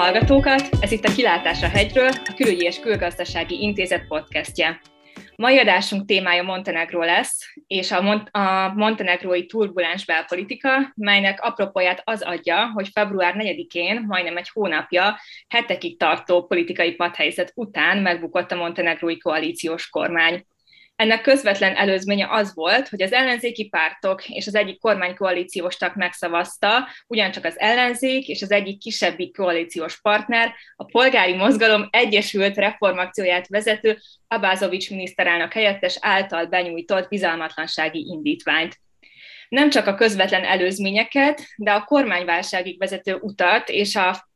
hallgatókat! Ez itt a Kilátás a hegyről, a Külügyi és Külgazdasági Intézet podcastje. Mai adásunk témája Montenegro lesz, és a, Mont- a montenegrói turbulens belpolitika, melynek apropóját az adja, hogy február 4-én, majdnem egy hónapja, hetekig tartó politikai padhelyzet után megbukott a montenegrói koalíciós kormány. Ennek közvetlen előzménye az volt, hogy az ellenzéki pártok és az egyik kormánykoalíciós tag megszavazta, ugyancsak az ellenzék és az egyik kisebbi koalíciós partner, a polgári mozgalom Egyesült Reformakcióját vezető Abázovics miniszterelnök helyettes által benyújtott bizalmatlansági indítványt. Nem csak a közvetlen előzményeket, de a kormányválságig vezető utat és a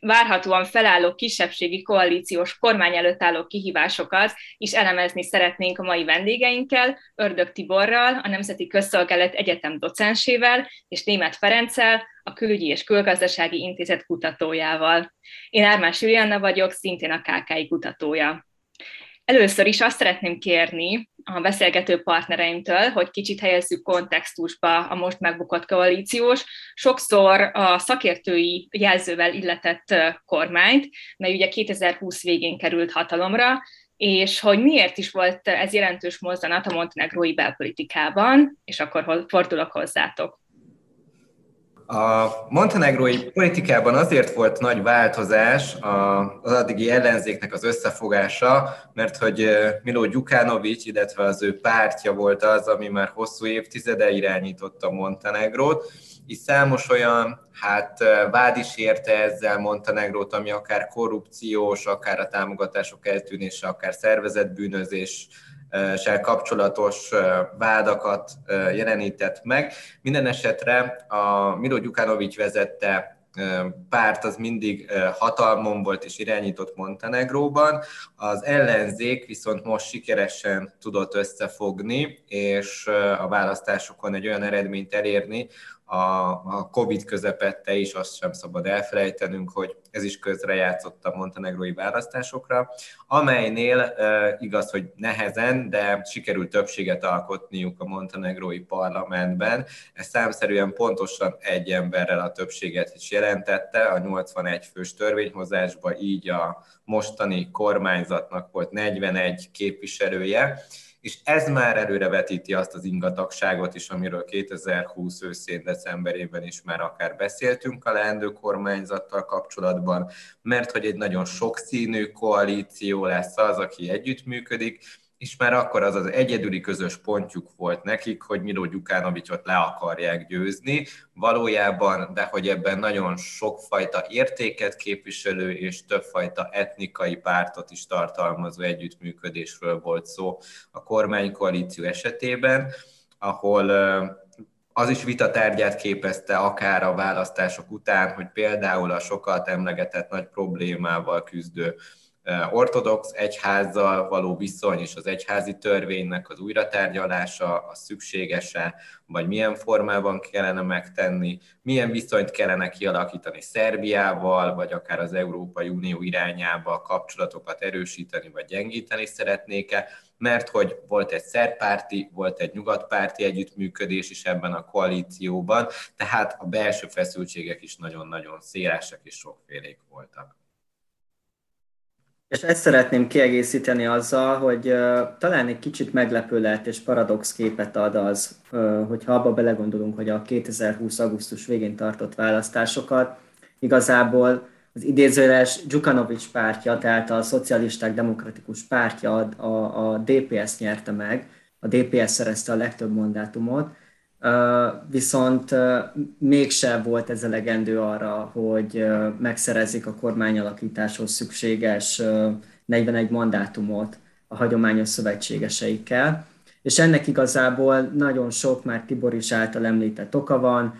várhatóan felálló kisebbségi koalíciós kormány előtt álló kihívásokat is elemezni szeretnénk a mai vendégeinkkel, Ördög Tiborral, a Nemzeti Közszolgálat Egyetem docensével, és Német Ferenccel, a Külügyi és Külgazdasági Intézet kutatójával. Én Ármás Julianna vagyok, szintén a KKI kutatója. Először is azt szeretném kérni a beszélgető partnereimtől, hogy kicsit helyezzük kontextusba a most megbukott koalíciós, sokszor a szakértői jelzővel illetett kormányt, mely ugye 2020 végén került hatalomra, és hogy miért is volt ez jelentős mozzanat a montenegrói belpolitikában, és akkor fordulok hozzátok. A montenegrói politikában azért volt nagy változás az addigi ellenzéknek az összefogása, mert hogy Milo Gyukanovics, illetve az ő pártja volt az, ami már hosszú évtizede irányította Montenegrót, és számos olyan hát vád is érte ezzel Montenegrót, ami akár korrupciós, akár a támogatások eltűnése, akár szervezetbűnözés, kapcsolatos vádakat jelenített meg. Minden esetre a Milo Gyukanovics vezette párt az mindig hatalmon volt és irányított Montenegróban, az ellenzék viszont most sikeresen tudott összefogni, és a választásokon egy olyan eredményt elérni, a, a Covid közepette is, azt sem szabad elfelejtenünk, hogy ez is közrejátszott a montenegrói választásokra, amelynél igaz, hogy nehezen, de sikerült többséget alkotniuk a montenegrói parlamentben. Ez számszerűen pontosan egy emberrel a többséget is jelentette, a 81 fős törvényhozásban így a mostani kormányzatnak volt 41 képviselője, és ez már előrevetíti azt az ingatagságot is, amiről 2020 őszén, decemberében is már akár beszéltünk a leendő kormányzattal kapcsolatban, mert hogy egy nagyon sokszínű koalíció lesz az, aki együttműködik, és már akkor az az egyedüli közös pontjuk volt nekik, hogy Milo Gyukánovicsot le akarják győzni, valójában, de hogy ebben nagyon sokfajta értéket képviselő és többfajta etnikai pártot is tartalmazó együttműködésről volt szó a kormánykoalíció esetében, ahol az is vita tárgyát képezte akár a választások után, hogy például a sokat emlegetett nagy problémával küzdő ortodox egyházzal való viszony és az egyházi törvénynek az újratárgyalása, a szükséges-e, vagy milyen formában kellene megtenni, milyen viszonyt kellene kialakítani Szerbiával, vagy akár az Európai Unió irányába kapcsolatokat erősíteni, vagy gyengíteni szeretnék-e, mert hogy volt egy szerpárti, volt egy nyugatpárti együttműködés is ebben a koalícióban, tehát a belső feszültségek is nagyon-nagyon szélesek és sokfélék voltak. És ezt szeretném kiegészíteni azzal, hogy uh, talán egy kicsit meglepő lehet és paradox képet ad az, uh, hogyha abba belegondolunk, hogy a 2020. augusztus végén tartott választásokat igazából az idézőles Dzsukanovics pártja, tehát a Szocialisták Demokratikus pártja, a, a DPS nyerte meg, a DPS szerezte a legtöbb mandátumot, viszont mégse volt ez elegendő arra, hogy megszerezzék a kormányalakításhoz szükséges 41 mandátumot a hagyományos szövetségeseikkel. És ennek igazából nagyon sok már Tibor is által említett oka van.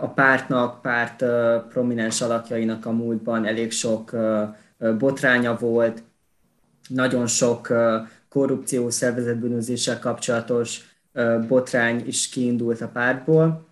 A pártnak, párt prominens alakjainak a múltban elég sok botránya volt, nagyon sok korrupció szervezetbűnözéssel kapcsolatos botrány is kiindult a pártból.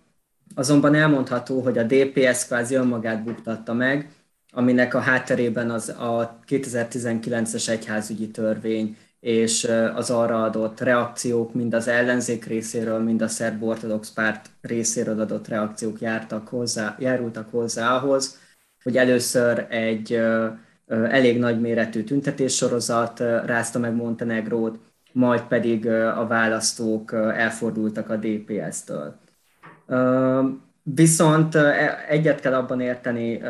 Azonban elmondható, hogy a DPS kvázi önmagát buktatta meg, aminek a hátterében az a 2019-es egyházügyi törvény és az arra adott reakciók, mind az ellenzék részéről, mind a szerb ortodox párt részéről adott reakciók jártak hozzá, járultak hozzá ahhoz, hogy először egy elég nagy méretű tüntetéssorozat rázta meg Montenegrót, majd pedig a választók elfordultak a DPS-től. Viszont e, egyet kell abban érteni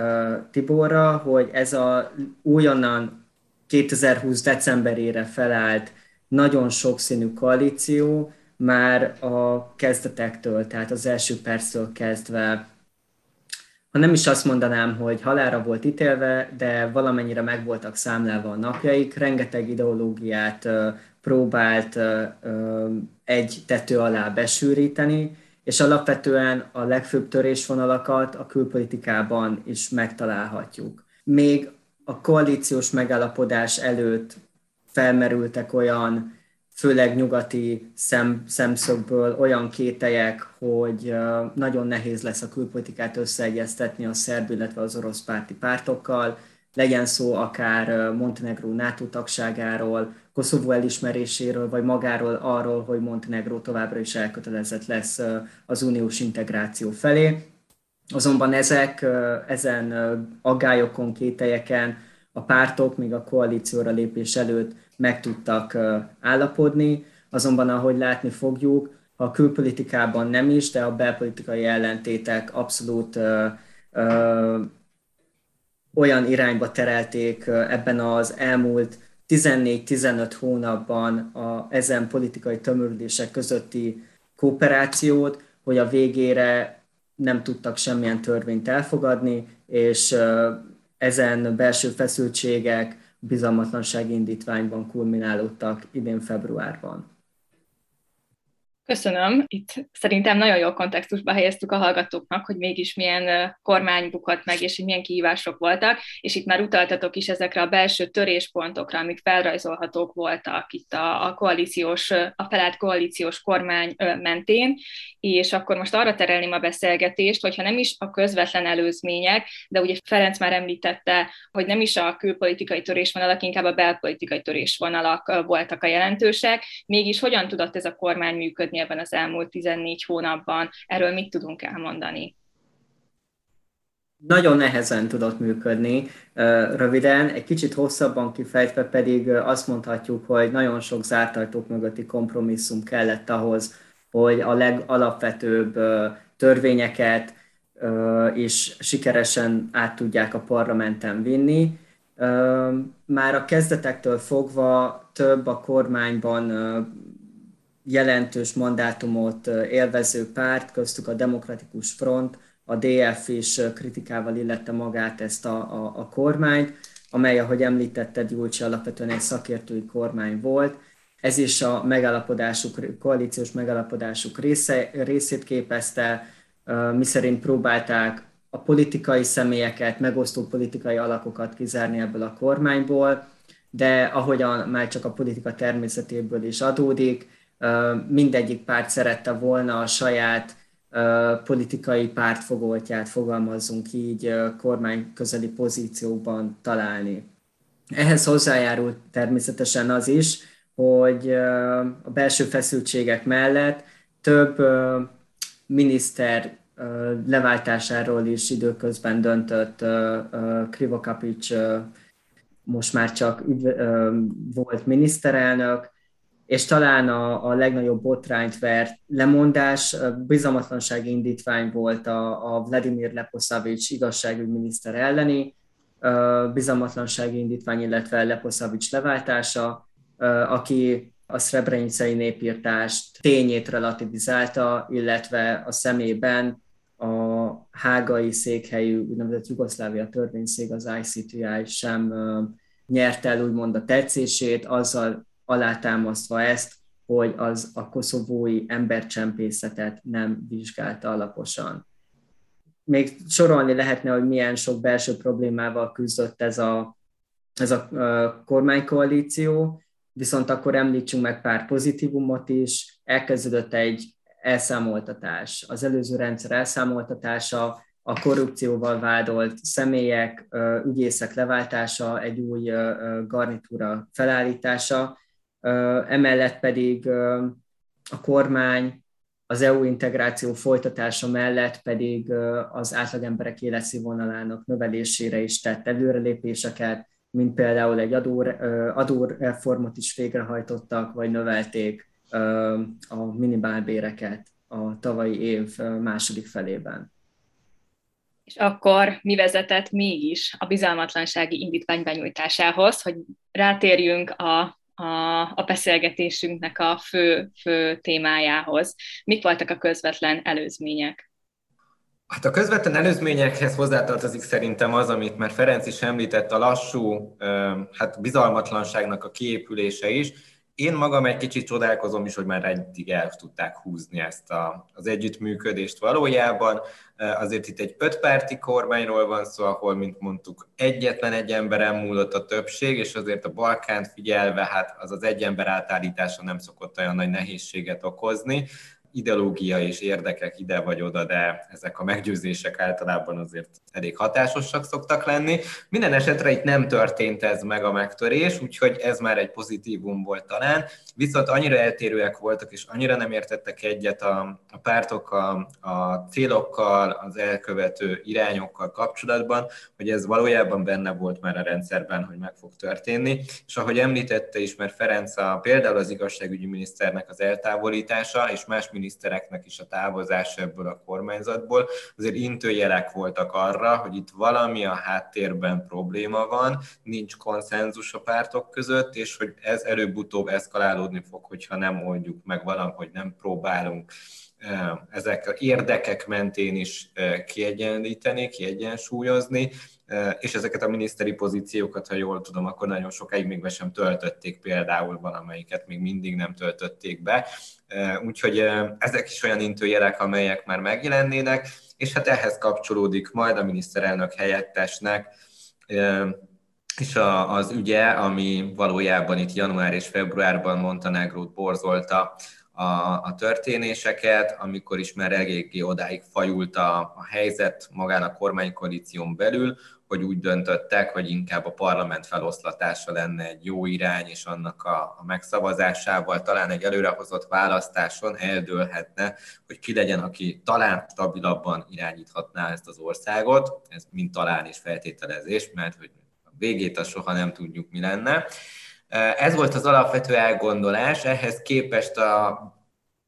Tiborra, hogy ez a újonnan 2020 decemberére felállt nagyon sokszínű koalíció már a kezdetektől, tehát az első perctől kezdve ha nem is azt mondanám, hogy halára volt ítélve, de valamennyire meg voltak számlálva a napjaik, rengeteg ideológiát próbált egy tető alá besűríteni, és alapvetően a legfőbb törésvonalakat a külpolitikában is megtalálhatjuk. Még a koalíciós megállapodás előtt felmerültek olyan főleg nyugati szem, szemszögből olyan kételyek, hogy nagyon nehéz lesz a külpolitikát összeegyeztetni a szerb, illetve az orosz párti pártokkal, legyen szó akár Montenegró NATO tagságáról, Koszovó elismeréséről, vagy magáról arról, hogy Montenegró továbbra is elkötelezett lesz az uniós integráció felé. Azonban ezek, ezen aggályokon, kételyeken a pártok még a koalícióra lépés előtt meg tudtak állapodni, azonban ahogy látni fogjuk, a külpolitikában nem is, de a belpolitikai ellentétek abszolút ö, ö, olyan irányba terelték ebben az elmúlt 14-15 hónapban a, ezen politikai tömörülések közötti kooperációt, hogy a végére nem tudtak semmilyen törvényt elfogadni, és ezen belső feszültségek bizalmatlansági indítványban kulminálódtak idén februárban. Köszönöm. Itt szerintem nagyon jó kontextusba helyeztük a hallgatóknak, hogy mégis milyen kormány bukott meg, és milyen kihívások voltak, és itt már utaltatok is ezekre a belső töréspontokra, amik felrajzolhatók voltak itt a, a koalíciós, a felállt koalíciós kormány mentén, és akkor most arra terelném a beszélgetést, hogyha nem is a közvetlen előzmények, de ugye Ferenc már említette, hogy nem is a külpolitikai törésvonalak, inkább a belpolitikai törésvonalak voltak a jelentősek, mégis hogyan tudott ez a kormány működni működni ebben az elmúlt 14 hónapban. Erről mit tudunk elmondani? Nagyon nehezen tudott működni. Röviden, egy kicsit hosszabban kifejtve pedig azt mondhatjuk, hogy nagyon sok zárt ajtók mögötti kompromisszum kellett ahhoz, hogy a legalapvetőbb törvényeket is sikeresen át tudják a parlamenten vinni. Már a kezdetektől fogva több a kormányban jelentős mandátumot élvező párt, köztük a Demokratikus Front, a DF is kritikával illette magát ezt a, a, a kormányt, amely, ahogy említetted, Gyulcsi alapvetően egy szakértői kormány volt. Ez is a megállapodásuk, koalíciós megállapodásuk része, részét képezte, miszerint próbálták a politikai személyeket, megosztó politikai alakokat kizárni ebből a kormányból, de ahogyan már csak a politika természetéből is adódik, mindegyik párt szerette volna a saját politikai pártfogoltját, fogalmazzunk így, kormány közeli pozícióban találni. Ehhez hozzájárult természetesen az is, hogy a belső feszültségek mellett több miniszter leváltásáról is időközben döntött Krivokapics most már csak volt miniszterelnök, és talán a, a legnagyobb botrányt vert lemondás, bizalmatlansági indítvány volt a, a Vladimir Leposavics igazságügyminiszter elleni, bizalmatlansági indítvány, illetve Leposavics leváltása, aki a Srebrenicai népírtást tényét relativizálta, illetve a szemében a hágai székhelyű úgynevezett Jugoszlávia törvényszék, az ICTI sem nyerte el úgymond a tetszését, azzal alátámasztva ezt, hogy az a koszovói embercsempészetet nem vizsgálta alaposan. Még sorolni lehetne, hogy milyen sok belső problémával küzdött ez a, ez a kormánykoalíció, viszont akkor említsünk meg pár pozitívumot is. Elkezdődött egy elszámoltatás, az előző rendszer elszámoltatása, a korrupcióval vádolt személyek, ügyészek leváltása, egy új garnitúra felállítása, emellett pedig a kormány az EU integráció folytatása mellett pedig az átlagemberek életszínvonalának növelésére is tett előrelépéseket, mint például egy adó, adóreformot is végrehajtottak, vagy növelték a minimálbéreket a tavalyi év második felében. És akkor mi vezetett mégis a bizalmatlansági indítvány benyújtásához, hogy rátérjünk a a, a beszélgetésünknek a fő, fő témájához. Mik voltak a közvetlen előzmények? Hát a közvetlen előzményekhez hozzátartozik szerintem az, amit már Ferenc is említett, a lassú hát bizalmatlanságnak a kiépülése is, én magam egy kicsit csodálkozom is, hogy már eddig el tudták húzni ezt a, az együttműködést valójában. Azért itt egy ötpárti kormányról van szó, ahol, mint mondtuk, egyetlen egy emberen múlott a többség, és azért a Balkánt figyelve, hát az az egy ember átállítása nem szokott olyan nagy nehézséget okozni ideológia és érdekek ide vagy oda, de ezek a meggyőzések általában azért elég hatásosak szoktak lenni. Minden esetre itt nem történt ez meg a megtörés, úgyhogy ez már egy pozitívum volt talán, viszont annyira eltérőek voltak, és annyira nem értettek egyet a, a pártok a, a célokkal, az elkövető irányokkal kapcsolatban, hogy ez valójában benne volt már a rendszerben, hogy meg fog történni. És ahogy említette is, mert Ferenc a, például az igazságügyi miniszternek az eltávolítása, és más minisztereknek is a távozása ebből a kormányzatból, azért intőjelek voltak arra, hogy itt valami a háttérben probléma van, nincs konszenzus a pártok között, és hogy ez előbb-utóbb eszkalálódni fog, hogyha nem oldjuk meg valahogy nem próbálunk ezek a érdekek mentén is kiegyenlíteni, kiegyensúlyozni, és ezeket a miniszteri pozíciókat, ha jól tudom, akkor nagyon sokáig még be sem töltötték, például valamelyiket még mindig nem töltötték be. Úgyhogy ezek is olyan intőjelek, amelyek már megjelennének, és hát ehhez kapcsolódik majd a miniszterelnök helyettesnek és az ügye, ami valójában itt január és februárban Montenegrót borzolta a, a történéseket, amikor is már eléggé odáig fajult a, a helyzet magán a kormánykoalíción belül, hogy úgy döntöttek, hogy inkább a parlament feloszlatása lenne egy jó irány, és annak a, a megszavazásával talán egy előrehozott választáson eldőlhetne, hogy ki legyen, aki talán stabilabban irányíthatná ezt az országot. Ez mind talán is feltételezés, mert hogy a végét azt soha nem tudjuk, mi lenne. Ez volt az alapvető elgondolás, ehhez képest a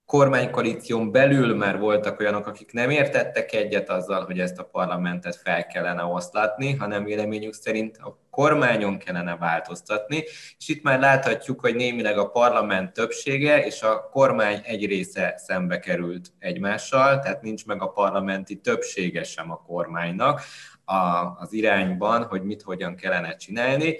kormánykoalíción belül már voltak olyanok, akik nem értettek egyet azzal, hogy ezt a parlamentet fel kellene oszlatni, hanem véleményük szerint a kormányon kellene változtatni, és itt már láthatjuk, hogy némileg a parlament többsége és a kormány egy része szembe került egymással, tehát nincs meg a parlamenti többsége sem a kormánynak az irányban, hogy mit hogyan kellene csinálni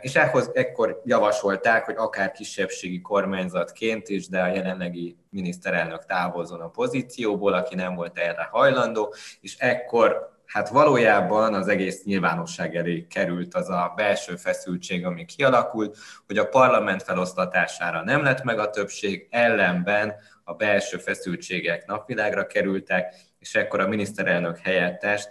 és ehhoz ekkor javasolták, hogy akár kisebbségi kormányzatként is, de a jelenlegi miniszterelnök távozzon a pozícióból, aki nem volt erre hajlandó, és ekkor hát valójában az egész nyilvánosság elé került az a belső feszültség, ami kialakult, hogy a parlament feloszlatására nem lett meg a többség, ellenben a belső feszültségek napvilágra kerültek, és ekkor a miniszterelnök helyettest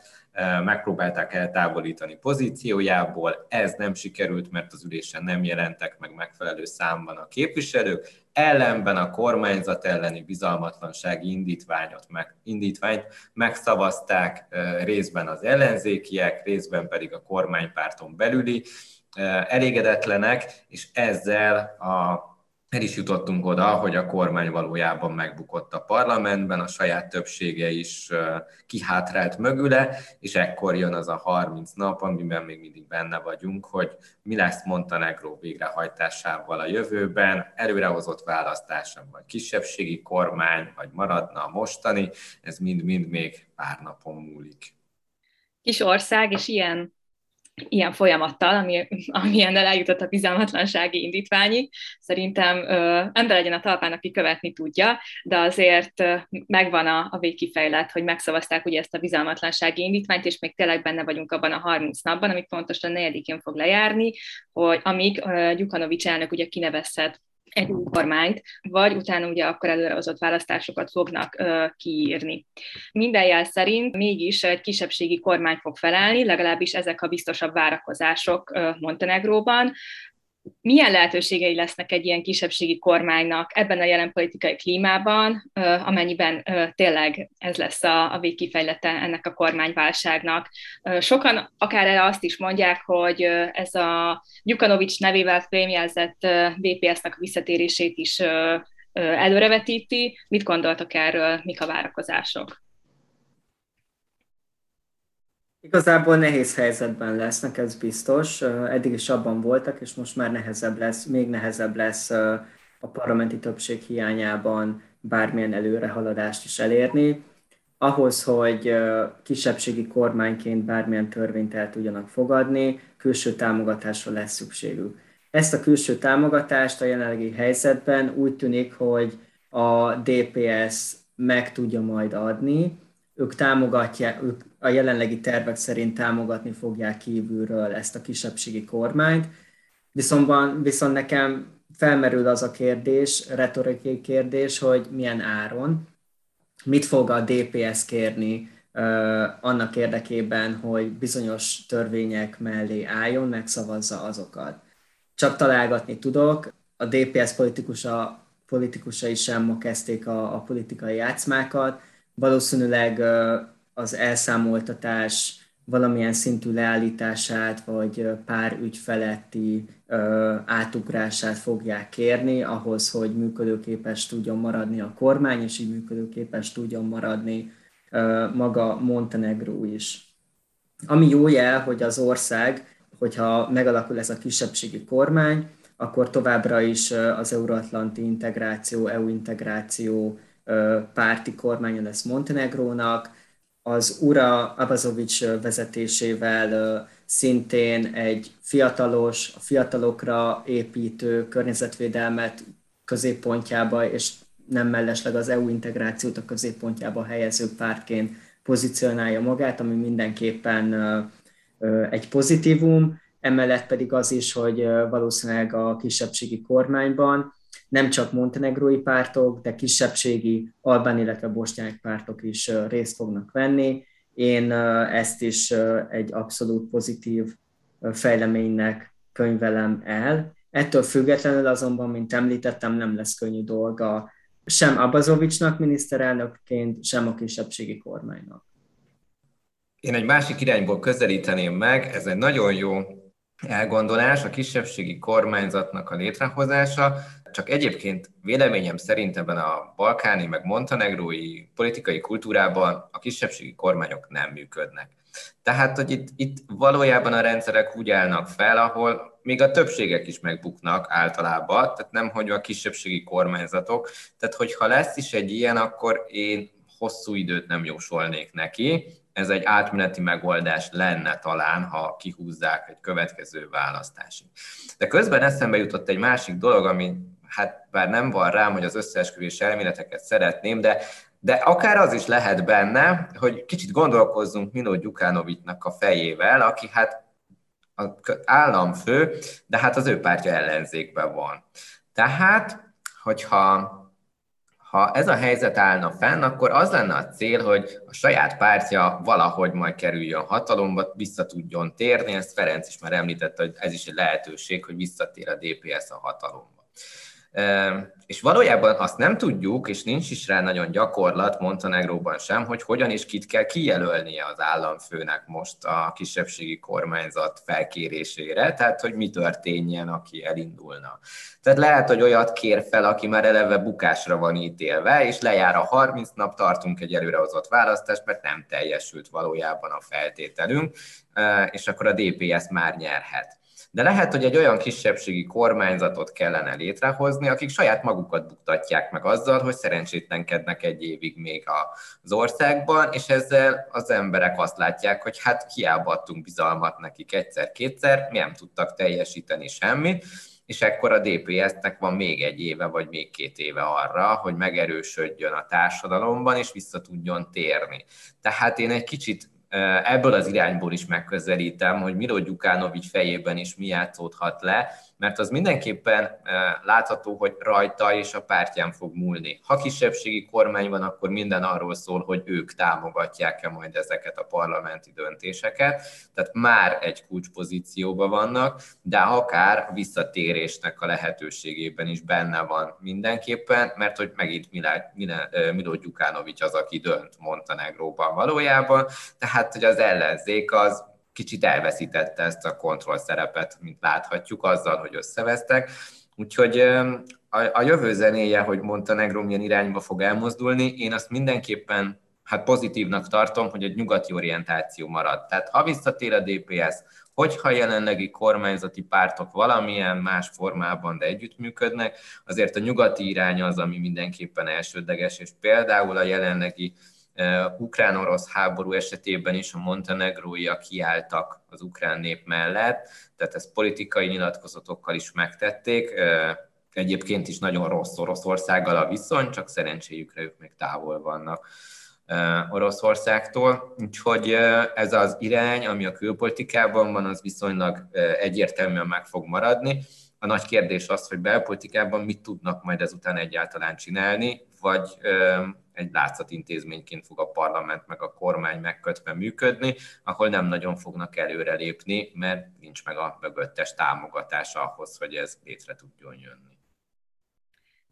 megpróbálták eltávolítani pozíciójából, ez nem sikerült, mert az ülésen nem jelentek meg megfelelő számban a képviselők, ellenben a kormányzat elleni bizalmatlansági indítványot meg, indítványt megszavazták részben az ellenzékiek, részben pedig a kormánypárton belüli elégedetlenek, és ezzel a el is jutottunk oda, hogy a kormány valójában megbukott a parlamentben, a saját többsége is kihátrált mögüle, és ekkor jön az a 30 nap, amiben még mindig benne vagyunk, hogy mi lesz Montenegró végrehajtásával a jövőben, előrehozott választása, vagy kisebbségi kormány, vagy maradna a mostani, ez mind-mind még pár napon múlik. Kis ország, és ilyen ilyen folyamattal, ami, amilyennel eljutott a bizalmatlansági indítványig. Szerintem ö, ember legyen a talpán, aki követni tudja, de azért ö, megvan a, a végkifejlet, hogy megszavazták ugye ezt a bizalmatlansági indítványt, és még tényleg benne vagyunk abban a 30 napban, amit pontosan negyedikén fog lejárni, hogy amíg ö, Gyukanovics elnök ugye kinevezhet egy új kormányt, vagy utána ugye akkor előrehozott választásokat fognak ö, kiírni. Minden jel szerint mégis egy kisebbségi kormány fog felállni, legalábbis ezek a biztosabb várakozások ö, Montenegróban. Milyen lehetőségei lesznek egy ilyen kisebbségi kormánynak ebben a jelen politikai klímában, amennyiben tényleg ez lesz a, a végkifejlete ennek a kormányválságnak. Sokan akár azt is mondják, hogy ez a Gyukanovics nevével fémjelzett BPS-nak a visszatérését is előrevetíti. Mit gondoltok erről, mik a várakozások? Igazából nehéz helyzetben lesznek, ez biztos. Eddig is abban voltak, és most már nehezebb lesz, még nehezebb lesz a parlamenti többség hiányában bármilyen előrehaladást is elérni. Ahhoz, hogy kisebbségi kormányként bármilyen törvényt el tudjanak fogadni, külső támogatásra lesz szükségük. Ezt a külső támogatást a jelenlegi helyzetben úgy tűnik, hogy a DPS meg tudja majd adni, ők támogatják, ők a jelenlegi tervek szerint támogatni fogják kívülről ezt a kisebbségi kormányt. Viszont, viszont nekem felmerül az a kérdés, retorikai kérdés, hogy milyen áron, mit fog a DPS kérni annak érdekében, hogy bizonyos törvények mellé álljon, megszavazza azokat. Csak találgatni tudok, a DPS politikusa, politikusai sem ma kezdték a, a politikai játszmákat, valószínűleg az elszámoltatás valamilyen szintű leállítását, vagy pár ügy feletti átugrását fogják kérni ahhoz, hogy működőképes tudjon maradni a kormány, és így működőképes tudjon maradni maga Montenegró is. Ami jó jel, hogy az ország, hogyha megalakul ez a kisebbségi kormány, akkor továbbra is az euróatlanti integráció, EU integráció párti kormánya lesz Montenegrónak, az Ura Abazovics vezetésével szintén egy fiatalos, a fiatalokra építő környezetvédelmet középpontjába, és nem mellesleg az EU integrációt a középpontjába helyező pártként pozícionálja magát, ami mindenképpen egy pozitívum, emellett pedig az is, hogy valószínűleg a kisebbségi kormányban nem csak montenegrói pártok, de kisebbségi albán, illetve bosnyák pártok is részt fognak venni. Én ezt is egy abszolút pozitív fejleménynek könyvelem el. Ettől függetlenül azonban, mint említettem, nem lesz könnyű dolga sem Abazovicsnak miniszterelnökként, sem a kisebbségi kormánynak. Én egy másik irányból közelíteném meg, ez egy nagyon jó elgondolás, a kisebbségi kormányzatnak a létrehozása, csak egyébként véleményem szerint ebben a balkáni, meg montenegrói politikai kultúrában a kisebbségi kormányok nem működnek. Tehát, hogy itt, itt valójában a rendszerek úgy állnak fel, ahol még a többségek is megbuknak általában, tehát nem hogy a kisebbségi kormányzatok. Tehát, hogyha lesz is egy ilyen, akkor én hosszú időt nem jósolnék neki. Ez egy átmeneti megoldás lenne talán, ha kihúzzák egy következő választásig. De közben eszembe jutott egy másik dolog, ami hát bár nem van rám, hogy az összeesküvés elméleteket szeretném, de de akár az is lehet benne, hogy kicsit gondolkozzunk Milo Gyukánovitnak a fejével, aki hát államfő, de hát az ő pártja ellenzékben van. Tehát, hogyha ha ez a helyzet állna fenn, akkor az lenne a cél, hogy a saját pártja valahogy majd kerüljön hatalomba, vissza tudjon térni, ezt Ferenc is már említette, hogy ez is egy lehetőség, hogy visszatér a DPS a hatalomba. És valójában azt nem tudjuk, és nincs is rá nagyon gyakorlat Montenegróban sem, hogy hogyan és kit kell kijelölnie az államfőnek most a kisebbségi kormányzat felkérésére, tehát hogy mi történjen, aki elindulna. Tehát lehet, hogy olyat kér fel, aki már eleve bukásra van ítélve, és lejár a 30 nap, tartunk egy előrehozott választást, mert nem teljesült valójában a feltételünk, és akkor a DPS már nyerhet de lehet, hogy egy olyan kisebbségi kormányzatot kellene létrehozni, akik saját magukat buktatják meg azzal, hogy szerencsétlenkednek egy évig még az országban, és ezzel az emberek azt látják, hogy hát hiába adtunk bizalmat nekik egyszer-kétszer, mi nem tudtak teljesíteni semmit, és ekkor a DPS-nek van még egy éve, vagy még két éve arra, hogy megerősödjön a társadalomban, és vissza tudjon térni. Tehát én egy kicsit ebből az irányból is megközelítem, hogy Miro Gyukánovics fejében is mi játszódhat le, mert az mindenképpen látható, hogy rajta és a pártján fog múlni. Ha kisebbségi kormány van, akkor minden arról szól, hogy ők támogatják-e majd ezeket a parlamenti döntéseket, tehát már egy kulcspozícióban vannak, de akár a visszatérésnek a lehetőségében is benne van mindenképpen, mert hogy megint Milo Gyukánovics az, aki dönt Montenegróban valójában, tehát hogy az ellenzék az kicsit elveszítette ezt a kontroll szerepet, mint láthatjuk, azzal, hogy összevesztek. Úgyhogy a, a jövő zenéje, hogy Montenegro milyen irányba fog elmozdulni, én azt mindenképpen hát pozitívnak tartom, hogy egy nyugati orientáció marad. Tehát ha visszatér a DPS, hogyha jelenlegi kormányzati pártok valamilyen más formában, de együttműködnek, azért a nyugati irány az, ami mindenképpen elsődleges, és például a jelenlegi ukrán-orosz háború esetében is a montenegróiak kiálltak az ukrán nép mellett, tehát ezt politikai nyilatkozatokkal is megtették. Egyébként is nagyon rossz Oroszországgal a viszony, csak szerencséjükre ők még távol vannak Oroszországtól. Úgyhogy ez az irány, ami a külpolitikában van, az viszonylag egyértelműen meg fog maradni. A nagy kérdés az, hogy belpolitikában mit tudnak majd ezután egyáltalán csinálni, vagy egy látszatintézményként fog a parlament meg a kormány megkötve működni, ahol nem nagyon fognak előrelépni, mert nincs meg a mögöttes támogatás ahhoz, hogy ez létre tudjon jönni.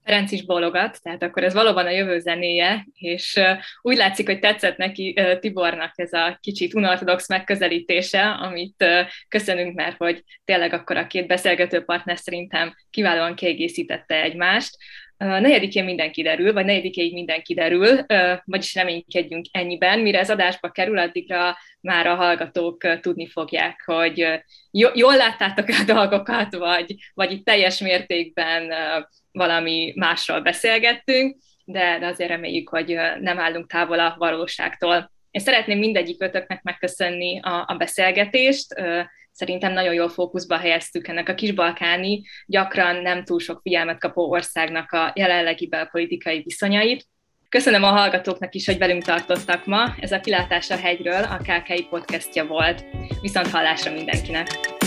Ferenc is bologat, tehát akkor ez valóban a jövő zenéje, és úgy látszik, hogy tetszett neki Tibornak ez a kicsit unortodox megközelítése, amit köszönünk, mert hogy tényleg akkor a két beszélgető partner szerintem kiválóan kiegészítette egymást negyedikén minden kiderül, vagy negyedikéig minden kiderül, vagyis reménykedjünk ennyiben. Mire ez adásba kerül, addigra már a hallgatók tudni fogják, hogy jól láttátok a dolgokat, vagy, vagy itt teljes mértékben valami másról beszélgettünk, de, de azért reméljük, hogy nem állunk távol a valóságtól. Én szeretném mindegyik ötöknek megköszönni a, a beszélgetést, szerintem nagyon jól fókuszba helyeztük ennek a kisbalkáni, gyakran nem túl sok figyelmet kapó országnak a jelenlegi belpolitikai viszonyait. Köszönöm a hallgatóknak is, hogy velünk tartottak ma. Ez a Kilátás a hegyről a KKI podcastja volt. Viszont hallásra mindenkinek!